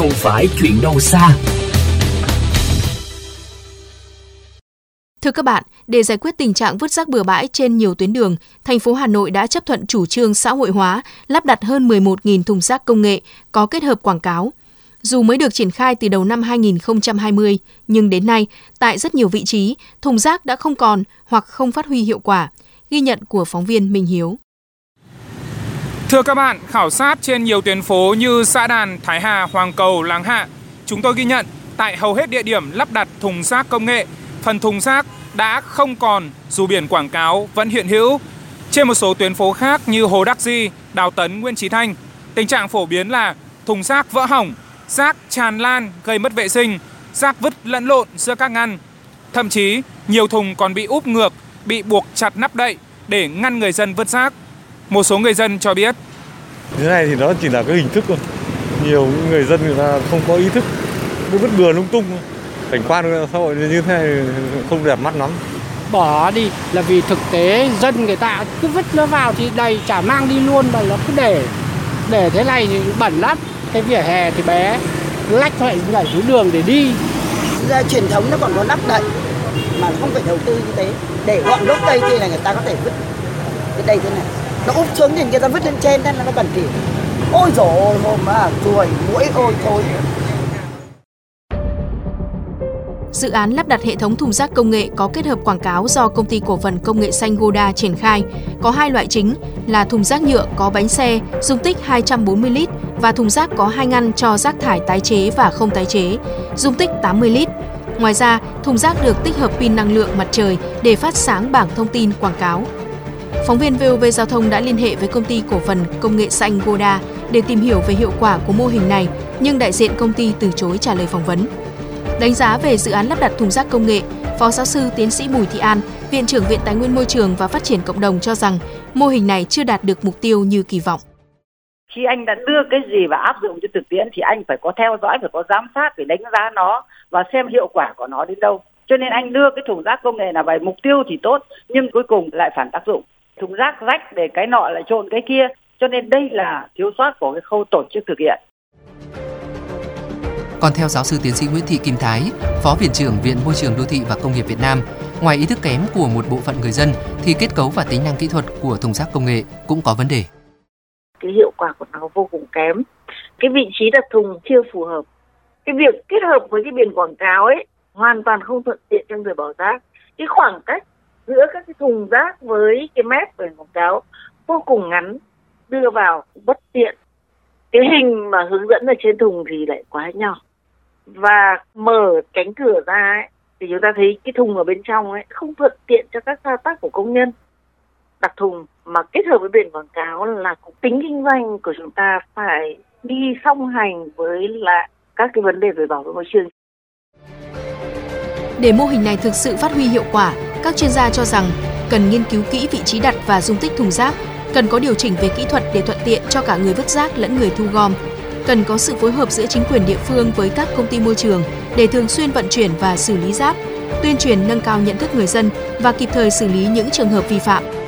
không phải chuyện đâu xa. Thưa các bạn, để giải quyết tình trạng vứt rác bừa bãi trên nhiều tuyến đường, thành phố Hà Nội đã chấp thuận chủ trương xã hội hóa, lắp đặt hơn 11.000 thùng rác công nghệ có kết hợp quảng cáo. Dù mới được triển khai từ đầu năm 2020, nhưng đến nay, tại rất nhiều vị trí, thùng rác đã không còn hoặc không phát huy hiệu quả. Ghi nhận của phóng viên Minh Hiếu. Thưa các bạn, khảo sát trên nhiều tuyến phố như xã Đàn, Thái Hà, Hoàng Cầu, Láng Hạ, chúng tôi ghi nhận tại hầu hết địa điểm lắp đặt thùng rác công nghệ, phần thùng rác đã không còn dù biển quảng cáo vẫn hiện hữu. Trên một số tuyến phố khác như Hồ Đắc Di, Đào Tấn, Nguyễn Trí Thanh, tình trạng phổ biến là thùng rác vỡ hỏng, rác tràn lan gây mất vệ sinh, rác vứt lẫn lộn giữa các ngăn. Thậm chí, nhiều thùng còn bị úp ngược, bị buộc chặt nắp đậy để ngăn người dân vứt rác. Một số người dân cho biết. Thế này thì nó chỉ là cái hình thức thôi. Nhiều người dân người ta không có ý thức, cứ vứt bừa lung tung. Cảnh quan xã hội như thế này không đẹp mắt lắm. Bỏ đi là vì thực tế dân người ta cứ vứt nó vào thì đầy chả mang đi luôn mà nó cứ để để thế này thì bẩn lắm cái vỉa hè thì bé lách phải nhảy xuống đường để đi Ra truyền thống nó còn có nắp đậy mà không phải đầu tư như thế để gọn gốc cây kia là người ta có thể vứt cái đây thế này nó úp xuống thì người ta vứt lên trên nên là nó bẩn thỉu ôi dồi ôi hôm mà ruồi mũi ôi thôi Dự án lắp đặt hệ thống thùng rác công nghệ có kết hợp quảng cáo do công ty cổ phần công nghệ xanh Goda triển khai có hai loại chính là thùng rác nhựa có bánh xe dung tích 240 lít và thùng rác có hai ngăn cho rác thải tái chế và không tái chế, dung tích 80 lít. Ngoài ra, thùng rác được tích hợp pin năng lượng mặt trời để phát sáng bảng thông tin quảng cáo. Phóng viên VOV Giao thông đã liên hệ với công ty cổ phần công nghệ xanh Goda để tìm hiểu về hiệu quả của mô hình này, nhưng đại diện công ty từ chối trả lời phỏng vấn. Đánh giá về dự án lắp đặt thùng rác công nghệ, Phó giáo sư tiến sĩ Bùi Thị An, Viện trưởng Viện Tài nguyên Môi trường và Phát triển Cộng đồng cho rằng mô hình này chưa đạt được mục tiêu như kỳ vọng. Khi anh đã đưa cái gì và áp dụng cho thực tiễn thì anh phải có theo dõi, phải có giám sát, phải đánh giá nó và xem hiệu quả của nó đến đâu. Cho nên anh đưa cái thùng rác công nghệ là về mục tiêu thì tốt, nhưng cuối cùng lại phản tác dụng. Thùng rác rách để cái nọ lại trộn cái kia. Cho nên đây là thiếu sót của cái khâu tổ chức thực hiện. Còn theo giáo sư tiến sĩ Nguyễn Thị Kim Thái, Phó Viện trưởng Viện Môi trường Đô thị và Công nghiệp Việt Nam, ngoài ý thức kém của một bộ phận người dân thì kết cấu và tính năng kỹ thuật của thùng rác công nghệ cũng có vấn đề. Cái hiệu quả của nó vô cùng kém. Cái vị trí đặt thùng chưa phù hợp. Cái việc kết hợp với cái biển quảng cáo ấy hoàn toàn không thuận tiện cho người bỏ rác. Cái khoảng cách giữa các cái thùng rác với cái mép biển quảng cáo vô cùng ngắn đưa vào bất tiện. Cái hình mà hướng dẫn ở trên thùng thì lại quá nhỏ. Và mở cánh cửa ra ấy, thì chúng ta thấy cái thùng ở bên trong ấy không thuận tiện cho các thao tác của công nhân. Đặt thùng mà kết hợp với biển quảng cáo là cũng tính kinh doanh của chúng ta phải đi song hành với lại các cái vấn đề về bảo vệ môi trường. Để mô hình này thực sự phát huy hiệu quả, các chuyên gia cho rằng cần nghiên cứu kỹ vị trí đặt và dung tích thùng rác, cần có điều chỉnh về kỹ thuật để thuận tiện cho cả người vứt rác lẫn người thu gom, cần có sự phối hợp giữa chính quyền địa phương với các công ty môi trường để thường xuyên vận chuyển và xử lý rác, tuyên truyền nâng cao nhận thức người dân và kịp thời xử lý những trường hợp vi phạm.